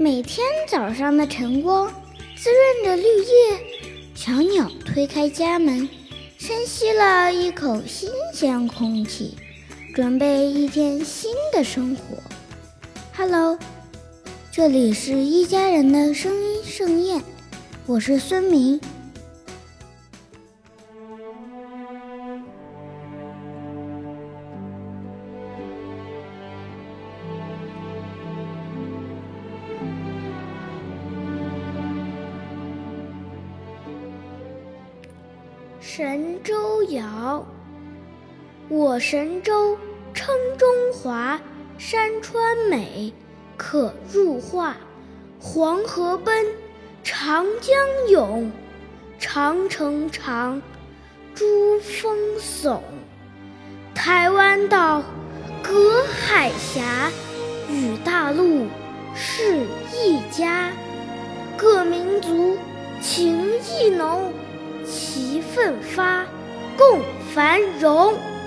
每天早上的晨光滋润着绿叶，小鸟推开家门，深吸了一口新鲜空气，准备一天新的生活。Hello，这里是一家人的声音盛宴，我是孙明。神州谣，我神州称中华，山川美，可入画。黄河奔，长江涌，长城长，珠峰耸。台湾岛，隔海峡，与大陆是一家。各民族情谊浓。繁荣。